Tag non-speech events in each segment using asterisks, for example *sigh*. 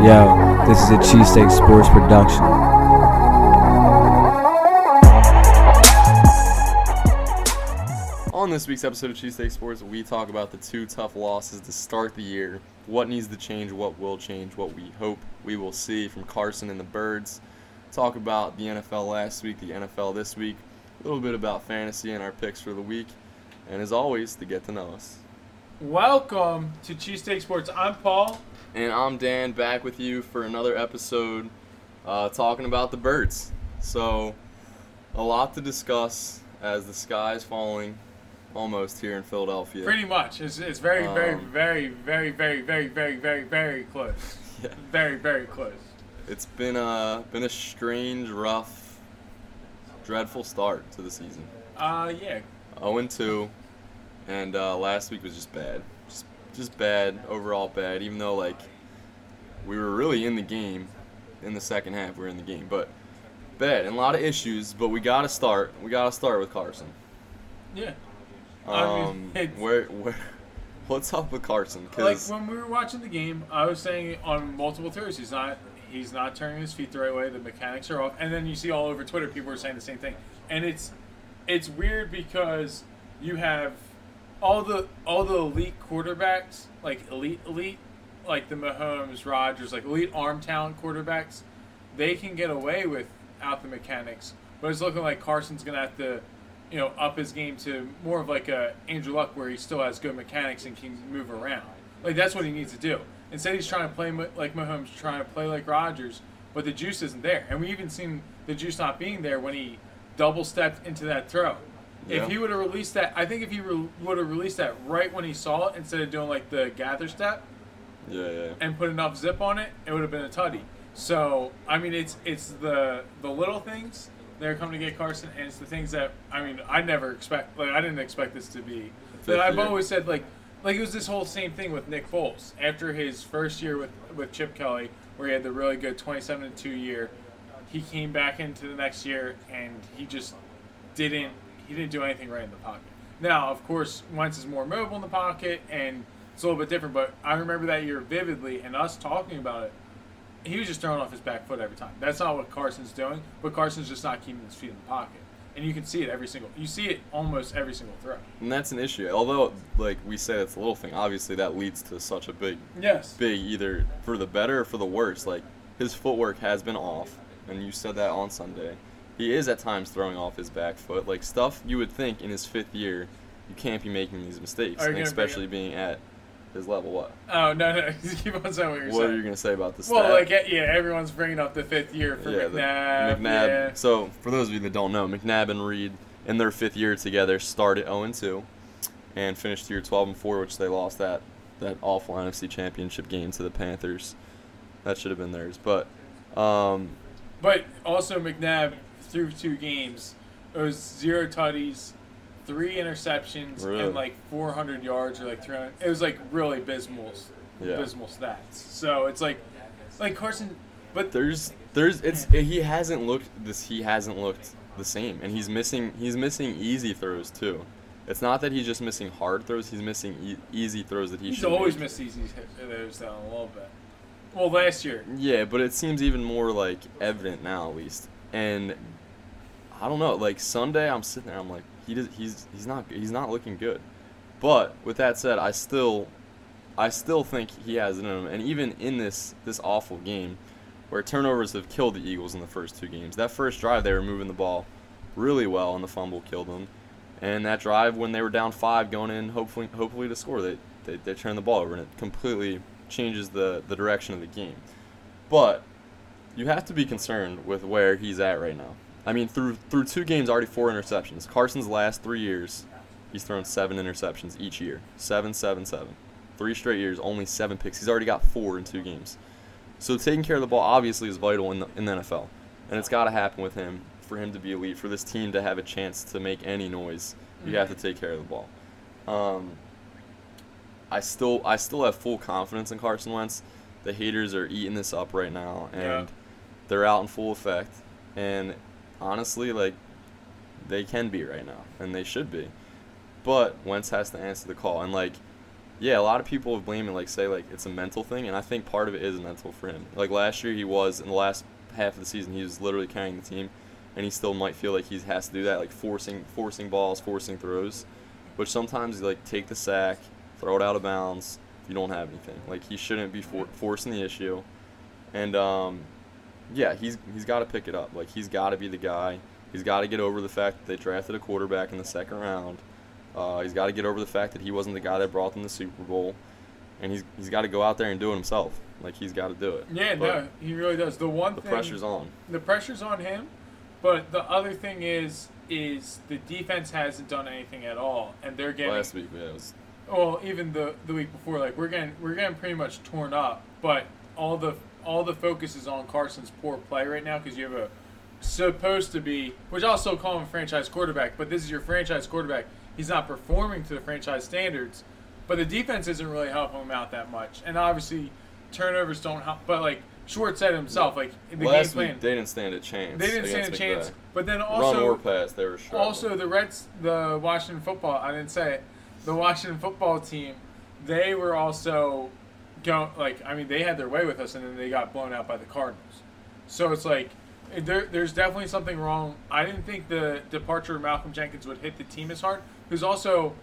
Yo, this is a Cheesesteak Sports production. On this week's episode of Cheesesteak Sports, we talk about the two tough losses to start the year. What needs to change, what will change, what we hope we will see from Carson and the Birds. Talk about the NFL last week, the NFL this week, a little bit about fantasy and our picks for the week, and as always, to get to know us. Welcome to Cheesesteak Sports. I'm Paul. And I'm Dan, back with you for another episode uh, talking about the birds. So, a lot to discuss as the sky is falling almost here in Philadelphia. Pretty much. It's, it's very, very, Um, very, very, very, very, very, very, very close. *laughs* Yeah. Very, very close. It's been a been a strange, rough, dreadful start to the season. Uh, yeah. 0 and 2, and uh, last week was just bad. Just bad overall bad. Even though like we were really in the game in the second half, we were in the game, but bad and a lot of issues. But we gotta start. We gotta start with Carson. Yeah. Um, I mean, *laughs* where where *laughs* what's up with Carson? Like Because when we were watching the game, I was saying on multiple throws, he's not he's not turning his feet the right way. The mechanics are off, and then you see all over Twitter people are saying the same thing, and it's it's weird because you have all the all the elite quarterbacks, like elite elite, like the Mahomes, Rodgers, like elite arm talent quarterbacks, they can get away without the mechanics, but it's looking like Carson's gonna have to. You know, up his game to more of like a Andrew Luck, where he still has good mechanics and can move around. Like that's what he needs to do. Instead, he's trying to play like Mahomes, trying to play like Rodgers, but the juice isn't there. And we even seen the juice not being there when he double stepped into that throw. Yeah. If he would have released that, I think if he re- would have released that right when he saw it, instead of doing like the gather step yeah, yeah. and put enough zip on it, it would have been a tutty. So I mean, it's it's the the little things that are coming to get Carson, and it's the things that I mean, I never expect. Like I didn't expect this to be. That I've year. always said like like it was this whole same thing with Nick Foles after his first year with with Chip Kelly, where he had the really good twenty seven and two year. He came back into the next year and he just didn't he didn't do anything right in the pocket. Now, of course, Wentz is more mobile in the pocket and it's a little bit different. But I remember that year vividly, and us talking about it. He was just throwing off his back foot every time. That's not what Carson's doing, but Carson's just not keeping his feet in the pocket, and you can see it every single. You see it almost every single throw. And that's an issue. Although, like we say, it's a little thing. Obviously, that leads to such a big Yes. big either for the better or for the worse. Like his footwork has been off, and you said that on Sunday. He is at times throwing off his back foot, like stuff you would think in his fifth year, you can't be making these mistakes, and especially being at his level. What? Oh no, no. Keep on saying what you're What are you gonna say about this? well, like yeah, everyone's bringing up the fifth year for yeah, the- McNabb. McNabb. Yeah. So for those of you that don't know, McNabb and Reed in their fifth year together started 0 and 2, and finished year 12 and 4, which they lost that that awful NFC Championship game to the Panthers. That should have been theirs, but um, But also McNabb through two games, it was zero tutties, three interceptions, Really? and like 400 yards or like 300. It was like really abysmal, Yeah. abysmal stats. So it's like, like Carson, but there's there's it's he hasn't looked this he hasn't looked the same, and he's missing he's missing easy throws too. It's not that he's just missing hard throws; he's missing e- easy throws that he he's should. always make. missed easy throws down a little bit. Well, last year, Yeah, but it seems even more like evident now, at least. And I don't know. Like Sunday, I'm sitting there. I'm like, he does, he's he's not he's not looking good. But with that said, I still I still think he has it in him. And even in this this awful game, where turnovers have killed the Eagles in the first two games, that first drive they were moving the ball really well, and the fumble killed them. And that drive when they were down five, going in hopefully hopefully to score, they they, they turned the ball over, and it completely changes the the direction of the game. But you have to be concerned with where he's at right now. I mean, through through two games, already four interceptions. Carson's last three years, he's thrown seven interceptions each year. Seven, seven, seven. Three straight years, only seven picks. He's already got four in two games. So taking care of the ball obviously is vital in the, in the NFL, and it's got to happen with him for him to be elite. For this team to have a chance to make any noise, you have to take care of the ball. Um, I still I still have full confidence in Carson Wentz. The haters are eating this up right now, and Yeah. they're out in full effect. And honestly, like they can be right now, and they should be. But Wentz has to answer the call, and like yeah, a lot of people blamed it, like say like it's a mental thing, and I think part of it is mental for him. Like last year, he was in the last half of the season, he was literally carrying the team, and he still might feel like he has to do that, like forcing forcing balls, forcing throws, which sometimes like take the sack, throw it out of bounds you don't have anything. Like he shouldn't be for- forcing the issue, and um, yeah, he's he's got to pick it up. Like he's got to be the guy. He's got to get over the fact that they drafted a quarterback in the second round. Uh, he's got to get over the fact that he wasn't the guy that brought them the Super Bowl, and he's he's got to go out there and do it himself. Like he's got to do it. Yeah, But no, he really does. The one The thing, pressure's on. the pressure's on him, but the other thing is, is the defense hasn't done anything at all, and they're getting Last week, yeah, was well, even the the week before, like we're getting we're getting pretty much torn up. But all the all the focus is on Carson's poor play right now because you have a supposed to be, which I'll still call him a franchise quarterback, but this is your franchise quarterback. He's not performing to the franchise standards, but the defense isn't really helping him out that much. And obviously, turnovers don't help. But like Schwartz said himself, like the last game plan, week they didn't stand a chance. they didn't stand a chance. But then also, Run also or pass, they were struggling. also, the Reds, the Washington football, I didn't say it. The Washington football team, they were also going like I mean they had their way with us, and then they got blown out by the Cardinals. So it's like there, there's definitely something wrong. I didn't think the departure of Malcolm Jenkins would hit the team as hard. Because also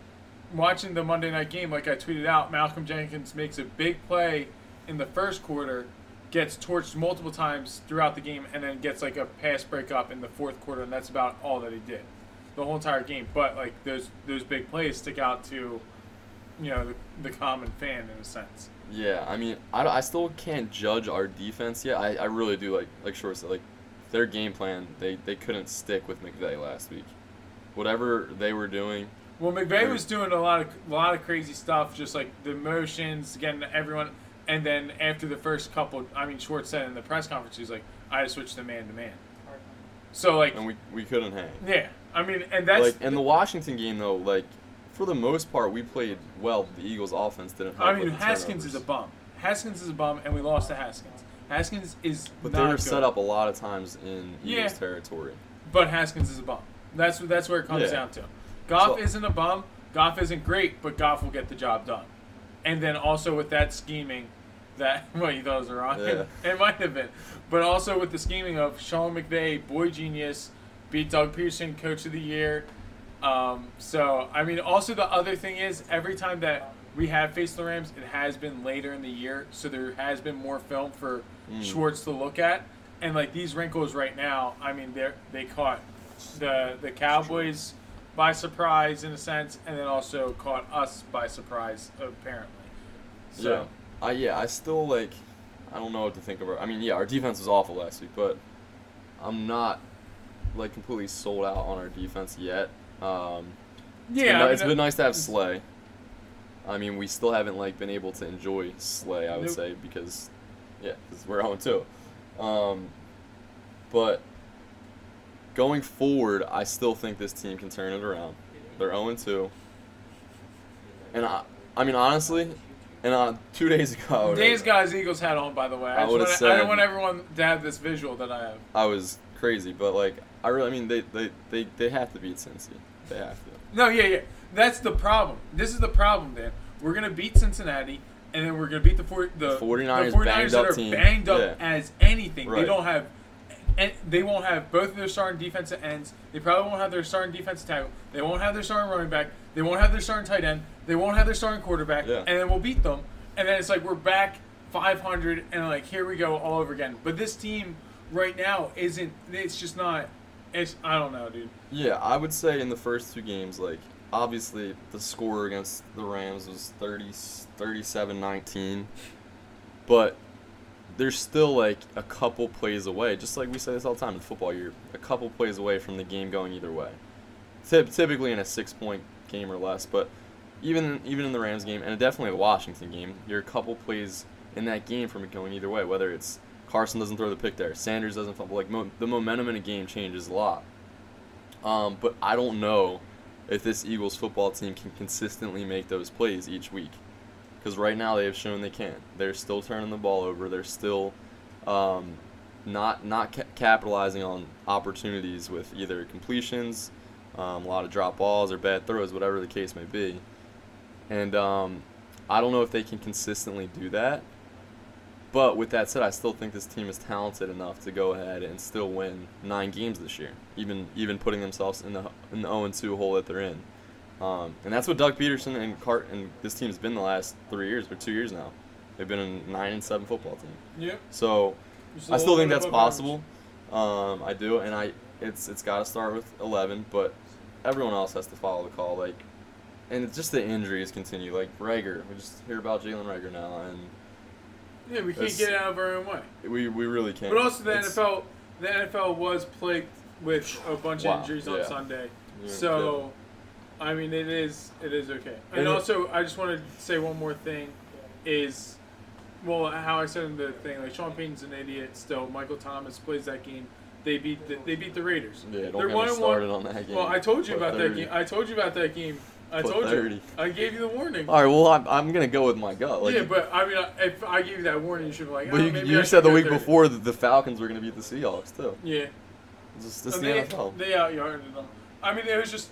watching the Monday night game, like I tweeted out, Malcolm Jenkins makes a big play in the first quarter, gets torched multiple times throughout the game, and then gets like a pass breakup in the fourth quarter, and that's about all that he did, the whole entire game. But like those those big plays stick out to, you know, the, the common fan in a sense. Yeah, I mean, I, I still can't judge our defense yet. I, I really do like like Schwartz said, like their game plan. They they couldn't stick with McVay last week. Whatever they were doing, Well, McVay was doing a lot of a lot of crazy stuff, just like the motions, getting everyone, and then after the first couple, I mean, Schwartz said in the press conference, he's like, "I switched to man to man." So like, and we, we couldn't hang. yeah, I mean, and that's like in the Washington game though, like for the most part we played well. The Eagles' offense didn't. I mean, Haskins is a bum. Haskins is a bum, and we lost to Haskins. Haskins is But not they were good, set up a lot of times in Yeah. Eagles territory. But Haskins is a bum. That's that's where it comes Yeah. down to. Goff So- isn't a bum. Goff isn't great, but Goff will get the job done. And then also with that scheming, that *laughs* what you thought was wrong. Yeah. *laughs* it might have been, but also with the scheming of Sean McVay, boy genius, beat Doug Pederson, coach of the year. Um, so I mean, also the other thing is every time that we have faced the Rams, it has been later in the year, so there has been more film for Mm. Schwartz to look at. And like these wrinkles right now, I mean, they they caught the the Cowboys by surprise in a sense, and then also caught us by surprise apparently. So Yeah. I yeah, I still like I don't know what to think of. about. I mean, yeah, our defense was awful last week, but I'm not like completely sold out on our defense yet. Um, it's yeah, been, I mean, it's been nice to have Slay. I mean, we still haven't like been able to enjoy Slay. I would Nope. say because yeah, because we're on two. Um, but going forward, I still think this team can turn it around. They're 0 2. And I, I mean, honestly, and uh, two days ago, Days guys Eagles hat on by the way. I, I wanna- I don't want everyone to have this visual that I have. I was crazy, but like, I really, I mean, they, they, they, they have to beat Cincy. They have to. No, yeah, yeah. That's the problem. This is the problem, Dan. We're gonna beat Cincinnati, and then we're gonna beat the four, the, The 49ers the 49ers banged that up are team. banged up Yeah. as anything. They don't have, and they won't have both of their starting defensive ends. They probably won't have their starting defensive tackle. They won't have their starting running back. They won't have their starting tight end. They won't have their starting quarterback. Yeah. And then we'll beat them. And then it's like we're back 500, and like here we go all over again. But this team right now isn't. It's just not. It's I don't know, dude. Yeah, I would say in the first two games, like, obviously the score against the Rams was 30, 37-19. But there's still, like, a couple plays away, just like we say this all the time in football, you're a couple plays away from the game going either way. Typ- typically in a six-point game or less, but even even in the Rams game, and definitely the Washington game, you're a couple plays in that game from it going either way, whether it's Carson doesn't throw the pick there, Sanders doesn't fumble. Like, mo- the momentum in a game changes a lot. Um, but I don't know if this Eagles football team can consistently make those plays each week. Because right now they have shown they can't. They're still turning the ball over. They're still um, not not ca- capitalizing on opportunities with either completions, um, a lot of drop balls or bad throws, whatever the case may be. And um, I don't know if they can consistently do that. But with that said, I still think this team is talented enough to go ahead and still win nine games this year, even even putting themselves in the in the 0 2 hole that they're in. Um, and that's what Doug Pederson and Cart and this team has been the last three years or two years now. They've been a nine and seven football team. Yep. So a I still think that's possible. Um, I do, and I it's it's got to start with eleven, but everyone else has to follow the call. Like, and it's just the injuries continue. Like Reagor, we just hear about Jalen Reagor now, and. Yeah, we can't get out of our own way. we we really can't. But also the It's- NFL, the NFL was plagued with a bunch Wow, of injuries on yeah. Sunday. Yeah, So, I mean, it is it is okay. And And it- also, I just want to say one more thing, is, well, how I said in the thing, like Sean Payton's an idiot. Still, Michael Thomas plays that game. They beat the, they beat the Raiders. Yeah, don't They're get one me one. started on that game. Well, I told you about that game. I told you about that game. I Put told 30. you. I gave you the warning. All right, well, I'm, I'm gonna go with my gut. Like, yeah, but I mean, if I gave you that warning, you should be like, but oh, you, maybe you said the week 30. before that the Falcons were gonna beat the Seahawks too. Yeah. It's just the they, NFL. They out yarded them. I mean, it was just.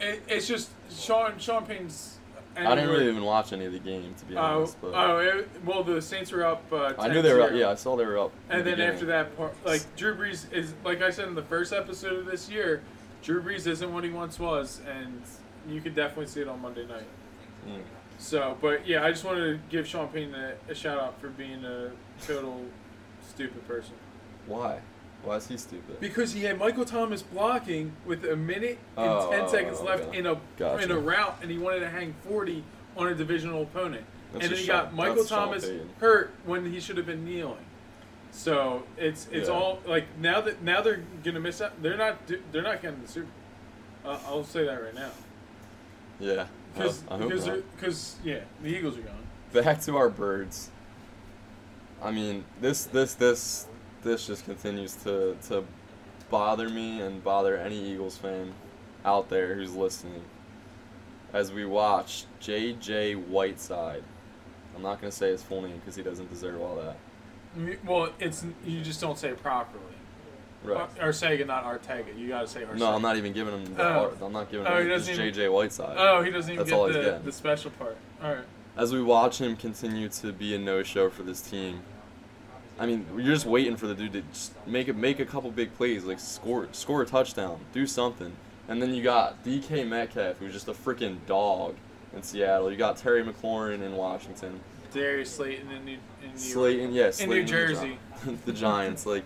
It, it's just Sean Sean Payton's. I didn't really even watch any of the game to be Oh, honest. But oh, it, well, the Saints were up. Uh, I knew they were up. Yeah, I saw they were up. And the then beginning. after that, part, like Drew Brees is like I said in the first episode of this year, Drew Brees isn't what he once was, and you could definitely see it on Monday night. Mm. So, but yeah, I just wanted to give Sean Payton a, a shout out for being a total stupid person. Why? Why is he stupid? Because he had Michael Thomas blocking with a minute and Oh, ten seconds oh, left in a Gotcha. in a route, and he wanted to hang forty on a divisional opponent. That's and then he Sean- got Michael Thomas hurt when he should have been kneeling. So it's it's Yeah. all like now that now they're gonna miss out. They're not they're not getting the Super. Bowl. Uh, I'll say that right now. Yeah. Because I, I hope because because yeah, the Eagles are gone. Back to our birds. I mean, this this this this just continues to to bother me and bother any Eagles fan out there who's listening. As we watch J.J. Whiteside. I'm not gonna say his full name because he doesn't deserve all that. Well, it's you just don't say it properly. Right. Or, Arcega, not Artega. You gotta say Arcega. No, I'm not even giving him. The, Oh. I'm not giving Oh, he him just doesn't even- J.J. Whiteside. Oh, he doesn't even That's all he's get the, getting. the special part. All right. as we watch him continue to be a no-show for this team, I mean, you're just waiting for the dude to just make it, make a couple big plays, like score, score a touchdown, do something, and then you got DK Metcalf, who's just a freaking dog in Seattle. You got Terry McLaurin in Washington, Darius Slayton in New, in New Slayton, yes, In New Jersey. *laughs* the Giants. Like,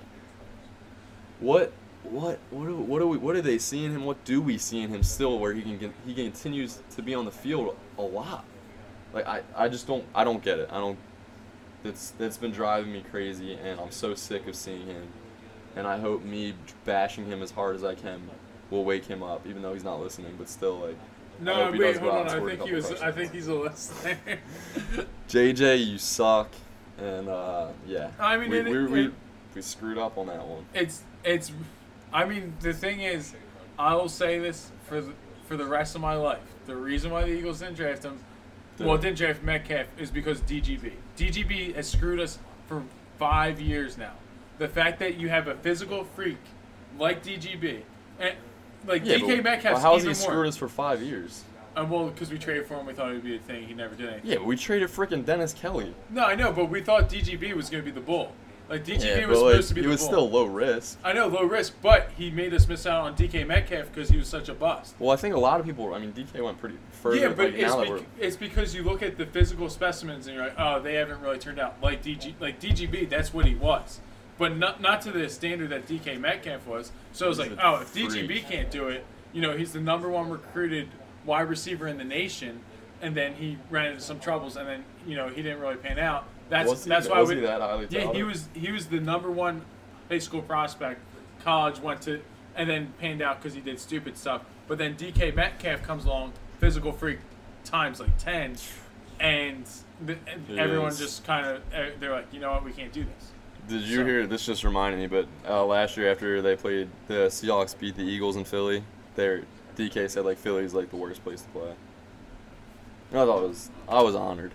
what, what, what, do, what do we, what do they see in him? What do we see in him still, where he can, get, he continues to be on the field a lot? Like, I, I just don't, I don't get it. I don't. That's that's been driving me crazy, and I'm so sick of seeing him. And I hope me bashing him as hard as I can will wake him up, even though he's not listening. But still, like, No, wait, hold on. I think he was. I think he's a listener. *laughs* JJ, you suck, and uh, yeah, I mean, we, it- we, we, it- we screwed up on that one. it's it's. I mean, the thing is, I will say this for the, for the rest of my life. The reason why the Eagles didn't draft him, well, didn't draft Metcalf, is because DGB. DGB has screwed us for five years now. The fact that you have a physical freak like DGB, and like Yeah, DK but Metcalf's how has he more. screwed us for five years? Uh, well, because we traded for him, we thought it would be a thing. He never did anything. Yeah, but we traded freaking Dennis Kelly. No, I know, but we thought DGB was going to be the bull. Like DGB yeah, was but like, supposed to be he the was bull. still low risk. I know, low risk, but he made us miss out on DK Metcalf because he was such a bust. Well, I think a lot of people. I mean, DK went pretty further. yeah, but like, it's, it's because you look at the physical specimens and you're like, oh, they haven't really turned out like DG, like DGB. That's what he was, but not not to the standard that DK Metcalf was. So I was like, oh, if freak. DGB can't do it, you know, he's the number one recruited wide receiver in the nation, and then he ran into some troubles, and then you know he didn't really pan out. That's was he, that's why was we, he that highly Yeah, he was he was the number one high school prospect. College went to and then panned out because he did stupid stuff. But then DK Metcalf comes along, physical freak times like ten, and, the, and everyone is. just kind of they're like, you know what, we can't do this. Did you So- hear? This just reminded me, but uh, last year after they played, the Seahawks beat the Eagles in Philly. Their DK said like Philly's like the worst place to play. And I thought it was I was honored.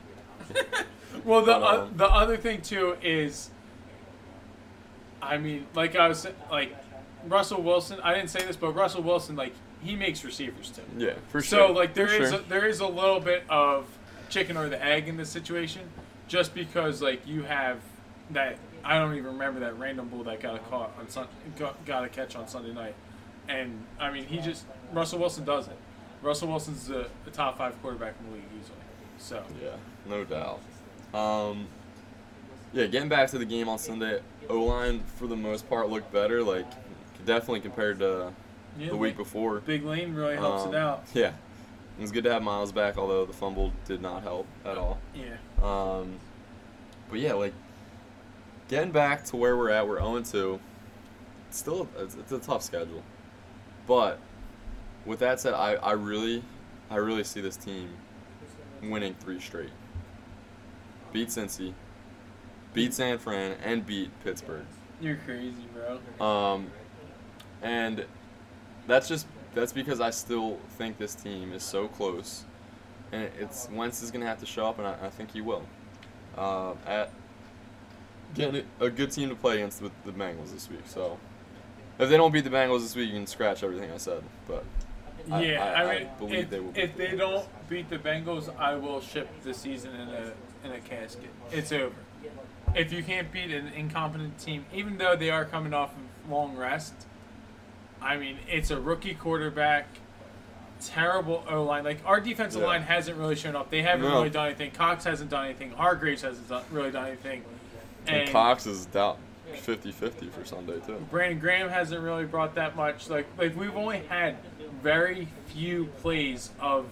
*laughs* Well, the uh, the other thing too is, I mean, like I was like Russell Wilson. I didn't say this, but Russell Wilson, like he makes receivers too. Yeah, for sure. So like there for is sure. a, there is a little bit of chicken or the egg in this situation, just because like you have that I don't even remember that random bull that got a caught on Sun, got, got a catch on Sunday night, and I mean he just Russell Wilson does it. Russell Wilson's a, a top five quarterback in the league easily. So Yeah, no doubt. Um, yeah, getting back to the game on Sunday, O line for the most part looked better. Like definitely compared to yeah, the week Big- before. Big Lane really helps Um, it out. *laughs* Yeah, it was good to have Miles back, although the fumble did not help at all. Yeah. Um, but yeah, like getting back to where we're at, we're 0 2. It's still it's, it's a tough schedule, but with that said, I, I really I really see this team winning three straight. Beat Cincy, beat San Fran, and beat Pittsburgh. You're crazy, bro. Um, and that's just that's because I still think this team is so close, and it's Wentz is gonna have to show up, and I, I think he will. Uh, at getting a good team to play against with the Bengals this week. So if they don't beat the Bengals this week, you can scratch everything I said. But Yeah, I- I, I mean, believe if, they will if they don't beat the Bengals, I will ship the season in a in a casket. It's over. If you can't beat an incompetent team, even though they are coming off of long rest, I mean, it's a rookie quarterback, terrible O line. Like our defensive Yeah. line hasn't really shown up. They haven't No. really done anything. Cox hasn't done anything. Hargraves hasn't done, really done anything. and Cox is down 50-50 for Sunday too. Brandon Graham hasn't really brought that much. Like like we've only had very few plays of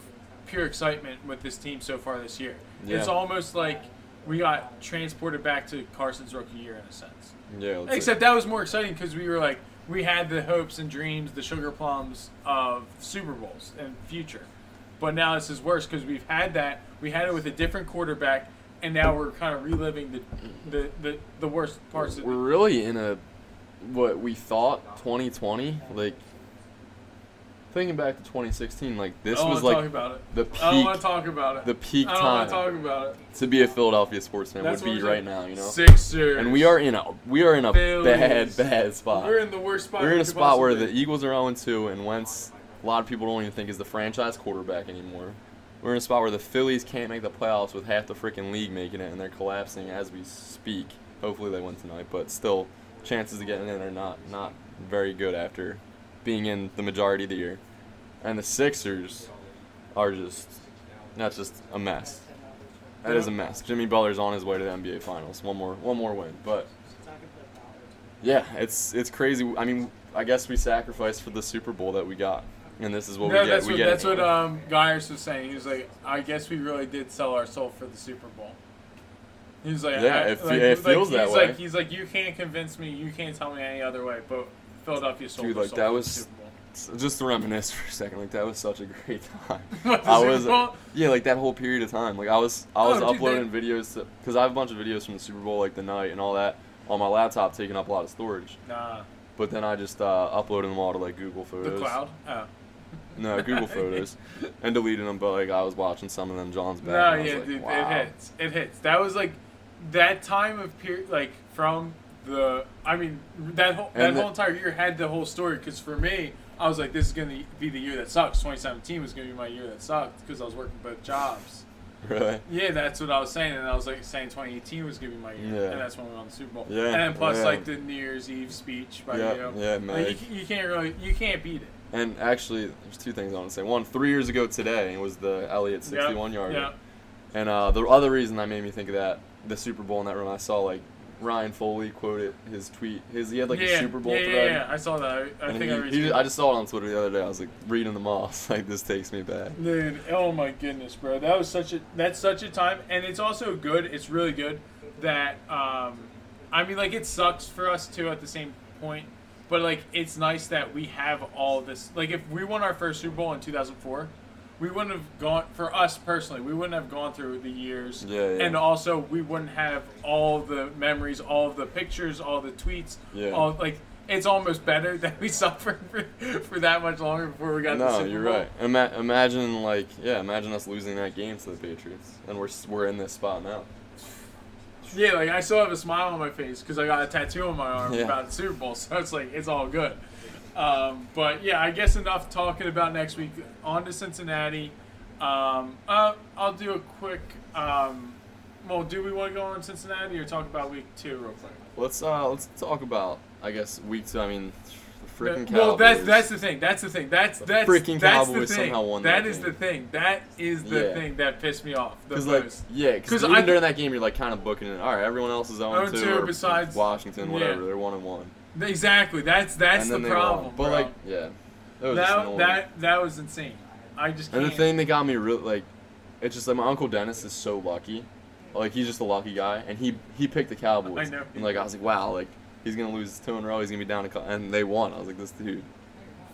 pure excitement with this team so far this year. It's almost like we got transported back to Carson's rookie year in a sense. Yeah, Except that was more exciting because we were like we had the hopes and dreams, the sugar plums of Super Bowls and future. But now this is worse because we've had that. We had it with a different quarterback, and now we're kind of reliving the the, the, the worst parts of we're really in a what we thought 2020 like thinking back to 2016 like this I don't was like talk about it. the I don't want peak to talk about it. the peak I don't want time to talk about it. to be a Philadelphia sports fan That's would be right now you know Sixers. and we are in a we are in a bad Phillies. bad spot We're in the worst spot. we're in a spot where the. Eagles are 0 2 and Wentz a lot of people don't even think is the franchise quarterback anymore we're in a spot where the Phillies can't make the playoffs with half the freaking league making it and they're collapsing as we speak hopefully they win tonight but still chances of getting in are not not very good after being in the majority of the year. And the Sixers are just that's just a mess. That is a mess. Jimmy Butler's on his way to the NBA Finals. One more one more win, but yeah, it's it's crazy. I mean, I guess we sacrificed for the Super Bowl that we got, and this is what No, we get. that's we what get that's what um Geyers was saying. He was like, I guess we really did sell our soul for the Super Bowl. He was like, Yeah, I, it like, it like, feels that he's way. Like, he's like, you can't convince me. You can't tell me any other way. But Philadelphia sold Dude, like, soul that for the was- Super Bowl. just to reminisce for a second. Like that was such a great *laughs* time. *laughs* I was yeah, like that whole period of time. Like I was I was Oh, dude, uploading videos because I have a bunch of videos from the Super Bowl, like the night and all that, on my laptop, taking up a lot of storage. Nah, But then I just uh, uploaded them all to like Google Photos. the cloud. Oh. No, Google Photos, *laughs* and deleted them. But like I was watching some of them. John's back. No, and I was yeah, like, dude, wow. it hits. It hits. That was like that time of period, like from the. I mean, that whole that And the- whole entire year had the whole story. Because for me, I was like, this is gonna be the year that sucks. 2017 was gonna be my year that sucked because I was working both jobs. *laughs* Really? Yeah, that's what I was saying, and I was like saying 2018 was gonna be my year, Yeah. and that's when we won the Super Bowl. Yeah, and then plus yeah. like the New Year's Eve speech by Yeah, you. yeah, Like, Meg. you, you can't really, you can't beat it. And actually, there's two things I want to say. One, three years ago today was the Elliott 61 yeah, yarder. Yeah. And uh, the other reason that made me think of that, the Super Bowl in that room, I saw like Ryan Foley quoted his tweet. His he had like yeah, a Super Bowl yeah, thread. Yeah, yeah, I saw that. I, I think he, I he just, I just saw it on Twitter the other day. I was like reading them all. *laughs* Like, this takes me back. Dude, oh my goodness, bro. That was such a that's such a time and it's also good, it's really good that um I mean like it sucks for us too at the same point, but like it's nice that we have all this like if we won our first Super Bowl in 2004, we wouldn't have gone for us personally, we wouldn't have gone through the years. Yeah, yeah. And also we wouldn't have all the memories, all the pictures, all the tweets, Yeah. all like it's almost better *laughs* that we suffered for, for that much longer before we got the No, Super you're Bowl. right. Ima- imagine like yeah, imagine us losing that game to the Patriots, and we're we're in this spot now. Yeah, like I still have a smile on my face because I got a tattoo on my arm Yeah. about the Super Bowl, *laughs* so it's like it's all good. Um, but yeah, I guess enough talking about next week. On to Cincinnati. Um, uh, I'll do a quick. Um, well, do we want to go on Cincinnati or talk about week two real quick? Let's uh let's talk about I guess week two. I mean, freaking Cowboys. well, that's that's the thing. That's the thing. That's The that's freaking that's Cowboys the thing. somehow won That that is game. the thing. That is the Yeah. thing that pissed me off the Because like most. yeah, 'Cause because I even th- during that game you're like kind of booking it. All right, everyone else is 0 0-2 2 besides- Washington, yeah. whatever. They're one and one. exactly. That's that's the problem. won. But bro. like yeah, that was that that that was insane. I just can't. And the thing that got me really like, it's just like my uncle Dennis is so lucky, like he's just a lucky guy, and he he picked the Cowboys. I know. And like I was like, wow, like he's gonna lose two in a row. He's gonna be down to, and they won. I was like, this dude.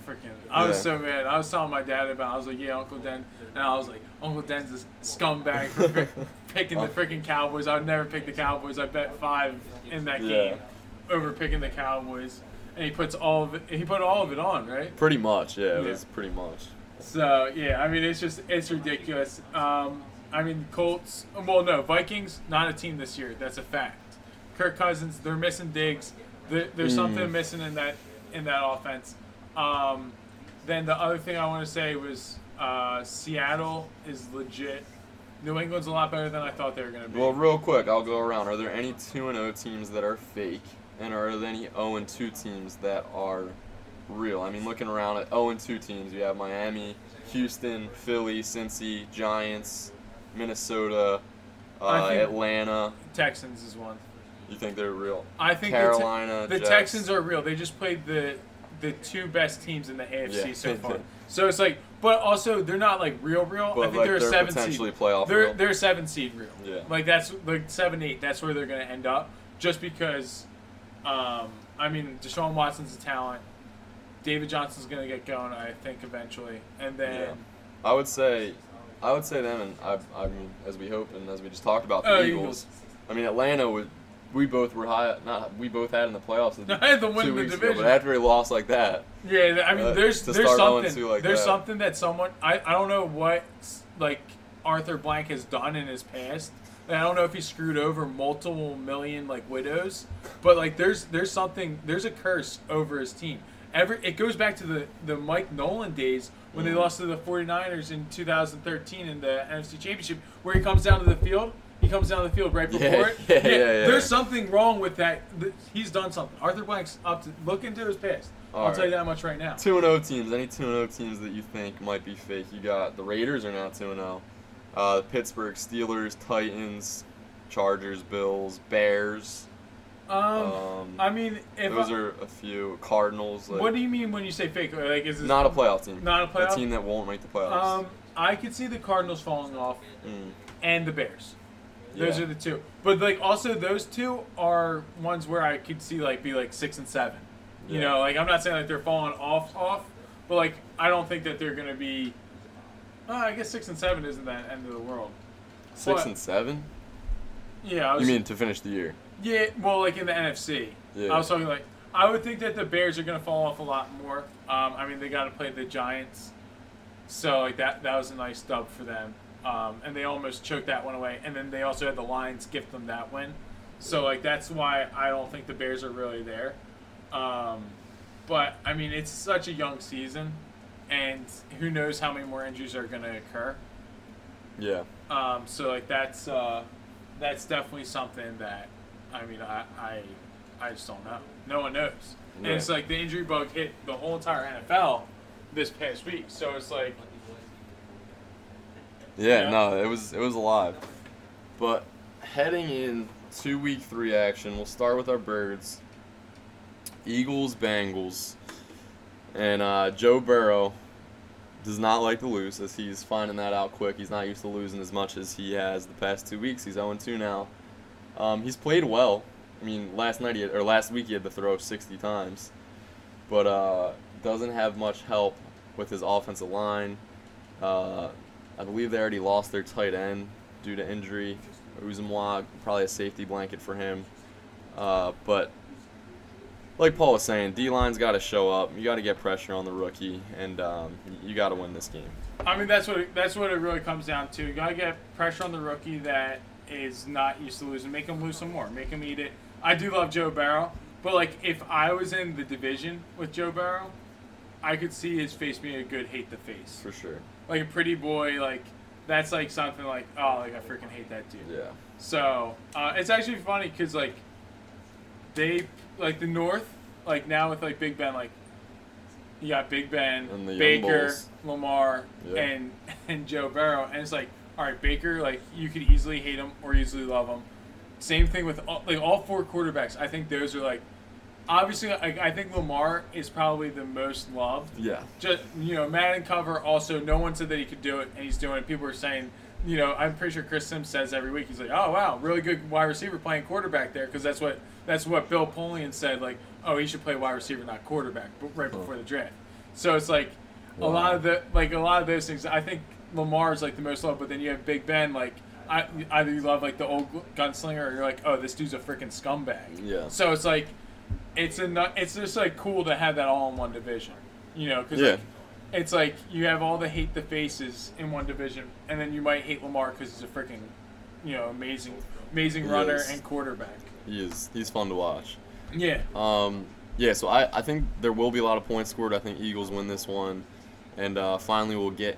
Freaking, I was Yeah. so mad. I was telling my dad about. it. I was like, "Yeah, Uncle Den," and I was like, "Uncle Den's a scumbag for *laughs* picking the freaking Cowboys. I would never pick the Cowboys. I bet five in that Yeah. game over picking the Cowboys." And he puts all of it. He put all of it on, right? Pretty much, yeah, it Yeah. was pretty much. So yeah, I mean, it's just it's ridiculous. Um, I mean, Colts. Well, no, Vikings not a team this year. That's a fact. Kirk Cousins, they're missing Diggs. There, there's Mm. something missing in that in that offense. Um, then the other thing I want to say was uh, Seattle is legit. New England's a lot better than I thought they were going to be. Well, real quick, I'll go around. Are there any two and O teams that are fake, and are there any zero and two teams that are real? I mean, looking around at zero and two teams, you have Miami, Houston, Philly, Cincy, Giants, Minnesota, uh, Atlanta. Texans is one. You think they're real? I think the Te- Carolina, the. Texans are real. They just played the the two best teams in the AFC Yeah. so far. *laughs* So it's like, but also they're not like real, real. But I think like they're a they're seven potentially seed. playoff They're real. they're a seven seed real. Yeah. Like that's like seven eight. That's where they're gonna end up. Just because, um, I mean, Deshaun Watson's a talent. David Johnson's gonna get going, I think, eventually, and then. Yeah. I would say, I would say them, and I, I mean, as we hope and as we just talked about the Oh, Eagles. Eagles. I mean, Atlanta would. We both were high. Not we both had in the playoffs. *laughs* I had to win two the division. Ago, but after he lost like that, Yeah, I mean, Uh, there's there's something like there's that. something that someone I, I don't know what like Arthur Blank has done in his past. I don't know if he screwed over multiple million like widows, but like there's there's something there's a curse over his team. Every it goes back to the the Mike Nolan days when they Mhm. lost to the 49ers in 2013 in the NFC Championship, where he comes down to the field. Comes down the field right before *laughs* Yeah, it. yeah, yeah. There's something wrong with that. Th- He's done something. Arthur Blank's up to look into his past. I'll All tell you that much right now. two and O teams. Any two and O teams that you think might be fake? You got the Raiders are now two and O. Uh, the Pittsburgh Steelers, Titans, Chargers, Bills, Bears. Um, Um, I mean, if those I- are a few. Cardinals. Like, what do you mean when you say fake? Like, is this not a playoff team. Not a playoff? A team that won't make the playoffs. Um, I could see the Cardinals falling off Mm, and the Bears. Those yeah. are the two. But like, also those two are ones where I could see like be like six and seven. You know, like I'm not saying like they're falling off off, but like I don't think that they're gonna be. Uh, I guess six and seven isn't that end of the world. Six What? and seven. Yeah, I was, You mean to finish the year? Yeah, well, like in the NFC. Yeah. I was talking like I would think that the Bears are gonna fall off a lot more. Um, I mean, they got to play the Giants, so like that that was a nice dub for them. Um, and they almost choked that one away. And then they also had the Lions gift them that win. So like that's why I don't think the Bears are really there. Um, but I mean, it's such a young season, and who knows how many more injuries are gonna occur. Yeah. Um, so like that's uh, that's definitely something that I mean I, I I just don't know. No one knows. And it's like the injury bug hit the whole entire NFL this past week. So it's like Yeah, Yeah. no, it was it was alive. But heading in to week three action, we'll start with our birds. Eagles, Bengals, and uh, Joe Burrow does not like to lose, as he's finding that out quick. He's not used to losing as much as he has the past two weeks. He's 0-2 now. Um, he's played well. I mean, last night he had, or last week he had to throw 60 times, but uh, doesn't have much help with his offensive line. Uh, I believe they already lost their tight end due to injury. Uzomah, probably a safety blanket for him. Uh, but like Paul was saying, D line's got to show up. You got to get pressure on the rookie, and um, you got to win this game. I mean that's what it, that's what it really comes down to. You gotta get pressure on the rookie that is not used to losing. Make him lose some more. Make him eat it. I do love Joe Burrow, but like if I was in the division with Joe Burrow, I could see his face being a good hate the face. For sure. Like a pretty boy, like that's like something like oh, like I freaking hate that dude. Yeah. So uh, it's actually funny because like they like the North like now with like Big Ben like you got Big Ben, And the Baker. Lamar, Yeah. and *laughs* and Joe Burrow, and it's like all right, Baker like you could easily hate him or easily love him. Same thing with all, like all four quarterbacks. I think those are like obviously like, I think Lamar is probably the most loved Yeah. just you know Madden cover. Also, no one said that he could do it, and he's doing it. People are saying, you know, I'm pretty sure Chris Sims says every week. He's like, oh wow, really good wide receiver playing quarterback there, because that's what that's what Bill Polian said. Like, oh, he should play wide receiver, not quarterback, but right before the draft. So it's like a lot of the like a lot of those things. I think Lamar is like the most loved, but then you have Big Ben. Like, I either you love like the old gunslinger, or you're like, oh, this dude's a freaking scumbag. Yeah. So it's like, it's a it's just like cool to have that all in one division, you know? Cause Yeah. like, it's like you have all the hate the faces in one division, and then you might hate Lamar because he's a freaking, you know, amazing, amazing runner and quarterback. He is. He's fun to watch. Yeah. Um, yeah, so I, I think there will be a lot of points scored. I think Eagles win this one, and uh, finally we'll get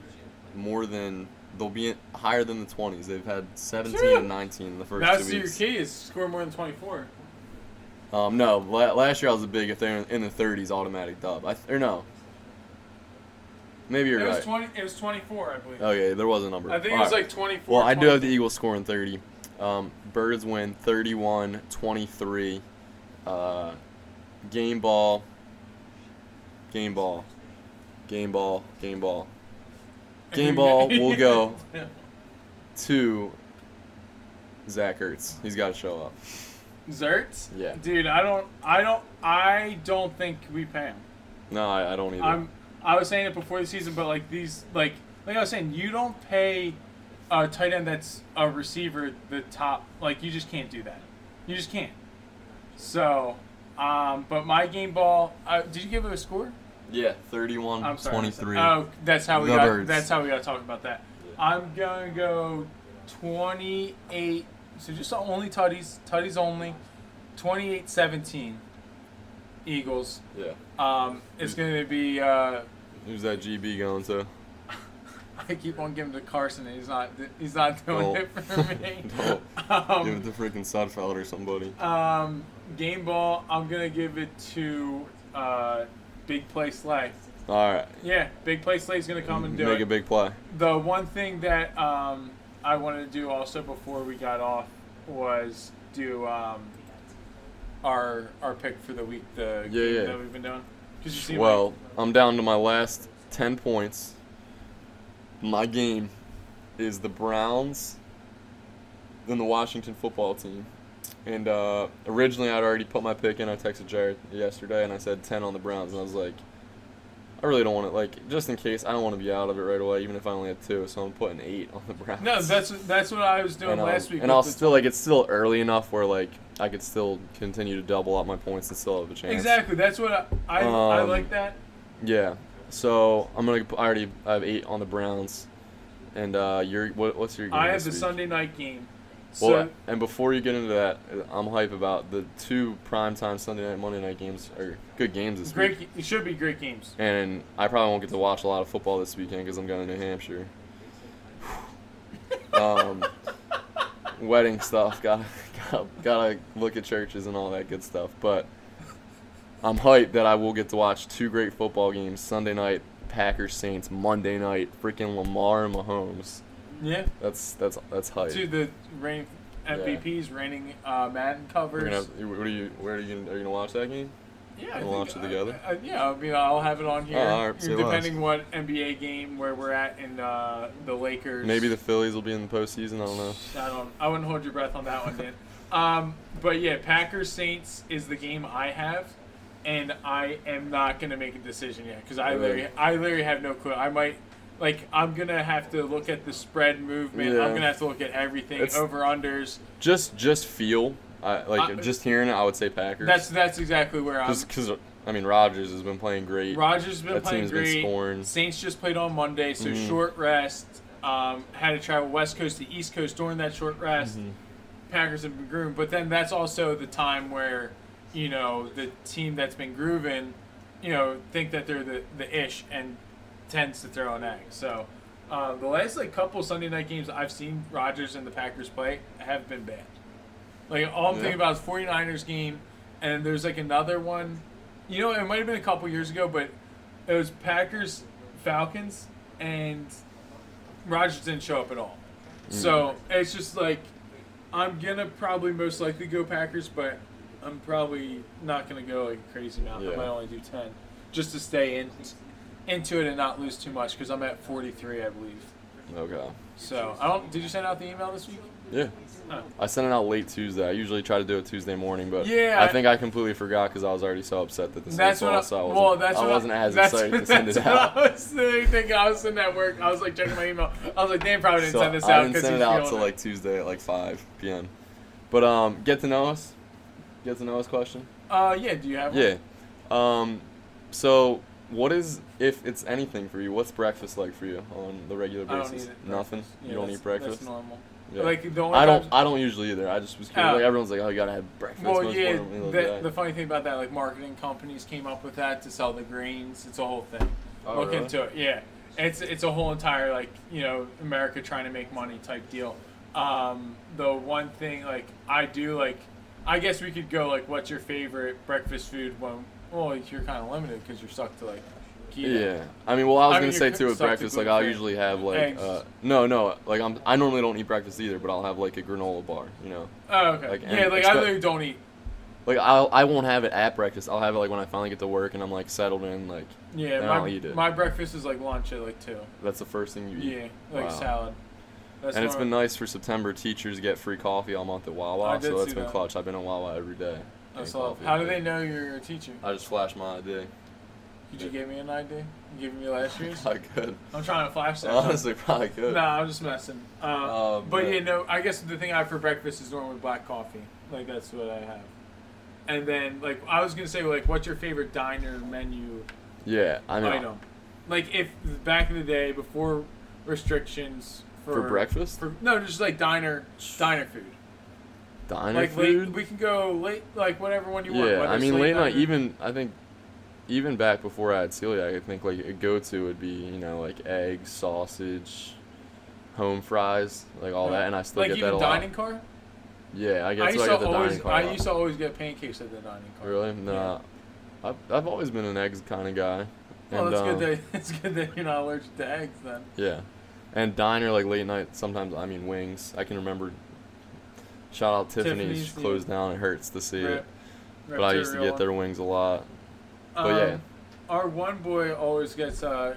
more than they'll be higher than the twenties. They've had seventeen Sure. and nineteen in the first That's two your weeks. key is score more than twenty four. Um, no, last year I was a big if they're in the thirties, automatic dub. I th- or no, maybe you're It was right. twenty. It was twenty four, I believe. Okay, there was a number. I think it was right. like twenty four. Well, I do have the Eagles scoring 30. Um, Birds win 31 23. Uh, game ball. Game ball. Game ball. Game ball. Game ball *laughs* will go to Zach Ertz. He's got to show up. Zerts. Yeah. Dude, I don't. I don't. I don't think we pay him. No, I, I don't either. I'm. I was saying it before the season, but like these, like like I was saying, you don't pay a tight end that's a receiver the top. Like you just can't do that. You just can't. So, um, but my game ball. Uh, did you give it a score? yeah, 31 I'm sorry. 23. Oh, that's how we The got. Birds. That's how we got to talk about that. I'm gonna go 28. So just only tutties, tutties only. 28-17. Eagles. Yeah. Um, it's gonna be. Uh, Who's that GB going to? *laughs* I keep on giving to Carson, and he's not. He's not doing Don't. it for me. *laughs* Don't. *laughs* Give it um, to freaking Sudfeld or somebody. um, game ball. I'm gonna give it to uh, Big Play Slay. All right. Yeah, Big Play Slay's gonna come and do Make it. Make a big play. The one thing that um, I wanted to do also before we got off was do um, our our pick for the week. The Yeah, game yeah. that we've been doing. you see, Well, I'm down to my last 10 points. My game is the Browns and the Washington football team. And uh, originally, I'd already put my pick in. I texted Jared yesterday and I said 10 on the Browns. And I was like, I really don't want to, like, just in case, I don't want to be out of it right away, even if I only had two. So I'm putting 8 on the Browns. no, that's that's what I was doing and, um, last week. And I'll still, like, it's still early enough where, like, I could still continue to double up my points and still have a chance. exactly. That's what I I, I Um, like that. Yeah. So I'm gonna. I already. I have eight on the Browns, and uh, your what, what's your game? I have the week? Sunday night game. Well, So and before you get into that, I'm hype about the two primetime Sunday night, Monday night games are good games this great. week. It should be great games. And I probably won't get to watch a lot of football this weekend because I'm going to New Hampshire. *laughs* um, wedding stuff. *laughs* Got got gotta look at churches and all that good stuff. But I'm hyped that I will get to watch two great football games Sunday night. Packers Saints Monday night. Freaking Lamar and Mahomes. Yeah. That's that's that's hype. To the reigning MVPs, reigning uh, Madden covers. gonna have, what are you? Where are you? Gonna, are you gonna watch that game? yeah, I We'll it together? Uh, uh, yeah, I mean, I'll have it on here. Oh, right, depending what NBA game where we're at in uh, the Lakers. Maybe the Phillies will be in the postseason. I don't know. I don't. I wouldn't hold your breath on that one, Dan. *laughs* Um, but yeah, Packers Saints is the game I have, and I am not gonna make a decision yet because I literally, I literally have no clue. I might, like, I'm gonna have to look at the spread movement. Yeah. I'm gonna have to look at everything It's- over unders. Just just feel. I like Uh, just hearing it. I would say Packers. That's that's exactly where I'm. Because I mean Rodgers has been playing great. Rodgers has been that playing team's been great. scoring. Saints just played on Monday, so Mhm. short rest. Um, had to travel West Coast to East Coast during that short rest. Mhm. Packers have been grooving, but then that's also the time where, you know, the team that's been grooving, you know, think that they're the, the ish and tends to throw an egg. So, Uh, the last like couple Sunday night games I've seen Rodgers and the Packers play have been bad. Like all I'm Yeah. thinking about is 49ers game, and there's like another one. You know, it might have been a couple years ago, but it was Packers Falcons, and Rodgers didn't show up at all. So it's just like I'm gonna probably most likely go Packers, but I'm probably not gonna go like a crazy amount. I might only do ten, just to stay in into it and not lose too much because I'm at 43, I believe. Okay. So I don't. Did you send out the email this week? Yeah. Oh. I sent it out late Tuesday. I usually try to do it Tuesday morning, but Yeah, I I- think I completely forgot because I was already so upset that the That's Saints what I, lost. so I wasn't, well, that's I wasn't as excited to send it *laughs* out. I was thinking. I was sitting at work. I was like checking my email. I was like, Dan probably didn't So send this out. I didn't send it out till like Tuesday at like 5 p.m. But um, get to know us. Get to know us question. Uh, yeah. Do you have? One? Yeah. Um, so what is if it's anything for you? What's breakfast like for you on the regular basis? Nothing. You don't eat breakfast. That's normal. Yeah. Like the only I don't. I don't usually either. I just was curious. Oh. like everyone's like, oh, you gotta have breakfast. Well, yeah. important meal of the. The, the funny thing about that, like marketing companies came up with that to sell the grains. It's a whole thing. Oh, Look really? into it. Yeah, it's it's a whole entire like you know America trying to make money type deal. Um, the one thing like I do like, I guess we could go like, what's your favorite breakfast food? When well, you're kind of limited because you're stuck to like. keto. Yeah, I mean, well, I was I mean, gonna say you're too at stuck to breakfast, like I'll gluten-free. usually have like, Eggs. uh, no, no, like I'm, I normally don't eat breakfast either, but I'll have like a granola bar, you know, Oh, okay. Like, yeah, and like I literally don't eat. like I'll, I won't have it at breakfast. I'll have it like when I finally get to work and I'm like settled in, like Yeah, Then my, I'll eat it. my breakfast is like lunch at like two. that's the first thing you eat. Yeah, like Wow. salad. That's and it's been nice for September. Teachers get free coffee all month at I Wawa, did so that's see been that. clutch. I've been at Wawa every day. Saw- coffee. How do they know you're a teacher? I just flashed my ID. Could you give me an ID? You give me last year's? *laughs* I could. I'm trying to flash that. Honestly, probably could. No, I'm just messing. Uh, Oh, but yeah, no. I guess the thing I have for breakfast is normally black coffee. Like that's what I have. And then like I was gonna say like, what's your favorite diner menu Yeah, I mean, item? Like if back in the day before restrictions for, for breakfast, For, no, just like diner diner food. Diner like food. late, we can go late, like whatever one you want. Yeah, I mean, late night. diner- Even I think, even back before I had celiac, I think like a go-to would be you know like eggs, sausage, home fries, like all that, and I still like get even that a lot. dining car. Yeah, I I guess used I to get the always, dining car. I used to always get pancakes at the dining car. Really? Nah. I've, I've always been an eggs kind of guy. Well, And, it's um, good that *laughs* it's good that you're not allergic to eggs then. Yeah. And diner, like late night, sometimes, I mean, wings. I can remember, shout out Tiffany's, Tiffany's, yeah. closed down. It hurts to see it. But I used to get their wings a lot. But Um, yeah. Our one boy always gets uh,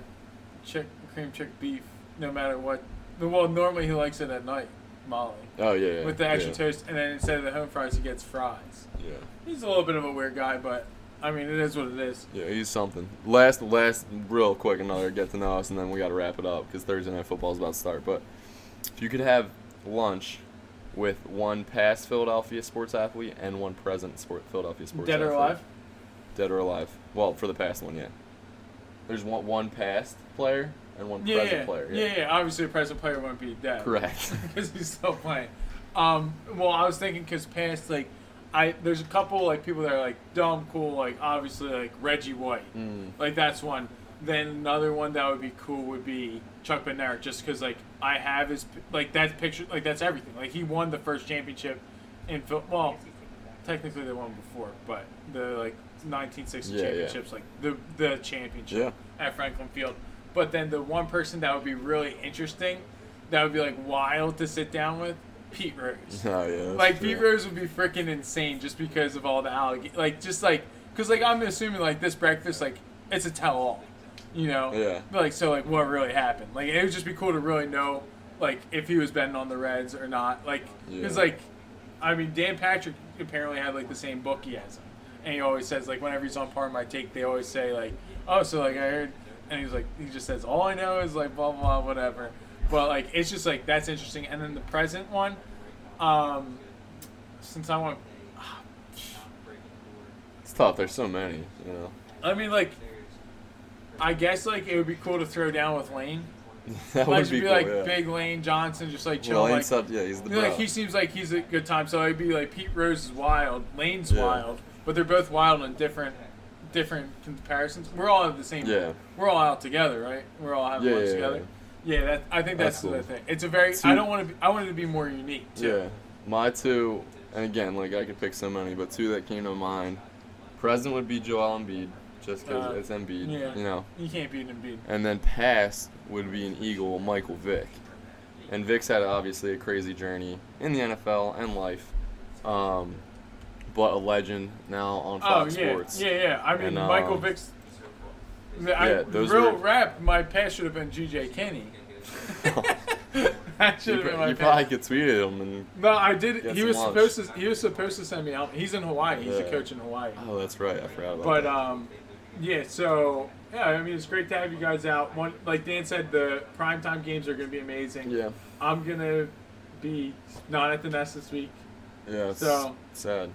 chick cream chick beef, no matter what. Well, normally he likes it at night, Molly, Oh, yeah. yeah with the extra yeah. toast, and then instead of the home fries, he gets fries. Yeah. He's a little bit of a weird guy, but I mean, it is what it is. Yeah, he's something. Last, last, real quick, another get to know us, and then we got to wrap it up because Thursday night football is about to start. But if you could have lunch with one past Philadelphia sports athlete and one present sport Philadelphia sports athlete. Dead or alive? Dead or alive. Well, for the past one, yeah. There's one one past player and one Yeah, present yeah, player. yeah, yeah. Obviously, a present player won't be dead. Correct. *laughs* because he's still playing. Um, well, I was thinking because past like, I there's a couple like people that are like dumb cool like obviously like Reggie White, Mm. like that's one. Then another one that would be cool would be Chuck Bednarik, just because like I have his like that picture like that's everything. Like he won the first championship in Phil. Well, technically they won before, but the like 1960 Yeah, yeah. championships, like the the championship Yeah. at Franklin Field. But then the one person that would be really interesting, that would be like wild to sit down with, Pete Rose. *laughs* Oh yeah. like true. Pete Rose would be freaking insane just because of all the alleg like just like because like I'm assuming like this breakfast like it's a tell all, you know. Yeah. But like so like what really happened? Like it would just be cool to really know like if he was betting on the Reds or not. Like because Yeah. like I mean Dan Patrick apparently had like the same bookie as him, and he always says like whenever he's on Pardon My Take they always say like oh so like I heard and he's like he just says all I know is like blah blah, blah whatever. But like it's just like that's interesting. And then the present one, um, since I want, It's tough. There's so many. You know. I mean like, I guess like it would be cool to throw down with Lane. *laughs* that Like would be be cool. like yeah. big Lane Johnson, just like Well, chill. like, Lane's up- yeah, he's the like he seems like he's a good time. So it'd be like Pete Rose is wild, Lane's Yeah. wild, but they're both wild in different different comparisons. We're all at the same. Yeah. We're all out together, right? We're all having Yeah, lunch yeah, together. yeah. Yeah, that I think that's, That's the thing. It's a very. Two- I don't want to. Be, I wanted to be more unique too. Yeah, my two, and again, like I could pick so many, but two that came to mind. Present would be Joel Embiid, just because Uh, it's Embiid, yeah. you know. You can't beat Embiid. And then past would be an Eagle, Michael Vick. And Vick's had obviously a crazy journey in the NFL and life, um, but a legend now on Oh Fox yeah, Sports. yeah, yeah. I mean, And, um, Michael Vick's. I, yeah, those real were- rap. My pass should have been GJ Kenny. *laughs* that should You, have been my you pass. probably could tweet at him and No, I did. He was lunch. supposed to. He was supposed to send me out. He's in Hawaii. He's a coach in Hawaii. oh, that's right, I forgot about But that. um, yeah. So yeah, I mean, it's great to have you guys out. One, like Dan said, the primetime games are going to be amazing. yeah, I'm gonna be not at the nest this week. yeah, it's So- sad.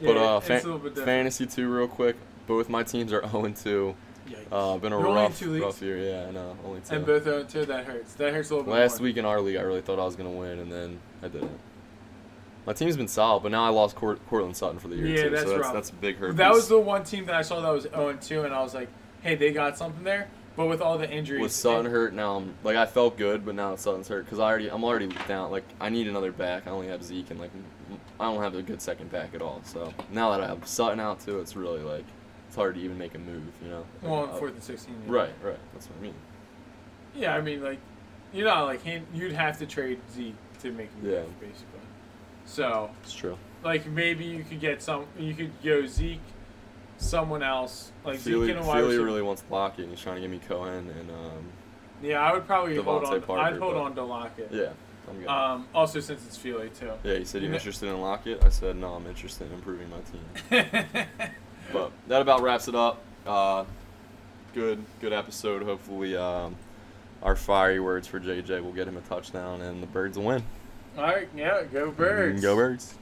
Yeah, but uh, it's fan- a little bit different. fantasy two real quick. Both my teams are *laughs* 0 2. Yikes. Uh, been a You're rough, two rough year. Yeah, I know, only two. and both 0 2. That hurts. That hurts a little bit Last week in our league, I really thought I was gonna win, and then I didn't. My team's been solid, but now I lost Court- Courtland Sutton for the year Yeah, too, that's so that's, rough. that's a big hurt. That piece. was the one team that I saw that was 0 2, and I was like, hey, they got something there. But with all the injuries, with Sutton hurt now. I'm like I felt good, but now Sutton's hurt because I already I'm already down. Like I need another back. I only have Zeke and like I don't have a good second back at all. So now that I have Sutton out too, it's really like it's hard to even make a move. You know. well, on Uh, fourth and 16. yeah. Right, right. That's what I mean. Yeah, I mean, like, you know, like, you'd have to trade Zeke to make a move, Yeah. basically. So, It's true. like, maybe you could get some, you could go Zeke, someone else, like Feely, Zeke and a wide Feely really wants Lockett, and he's trying to give me Cohen and um, Yeah, I would probably hold on. Parker, I'd hold but- on to Lockett. yeah, I'm good. Um, also, since it's Feely too. yeah, he said you you're interested in Lockett. I said no, I'm interested in improving my team. *laughs* But that about wraps it up. Uh, good, good episode. Hopefully, um, our fiery words for JJ will get him a touchdown and the Birds will win. All right, yeah, go Birds. Go Birds.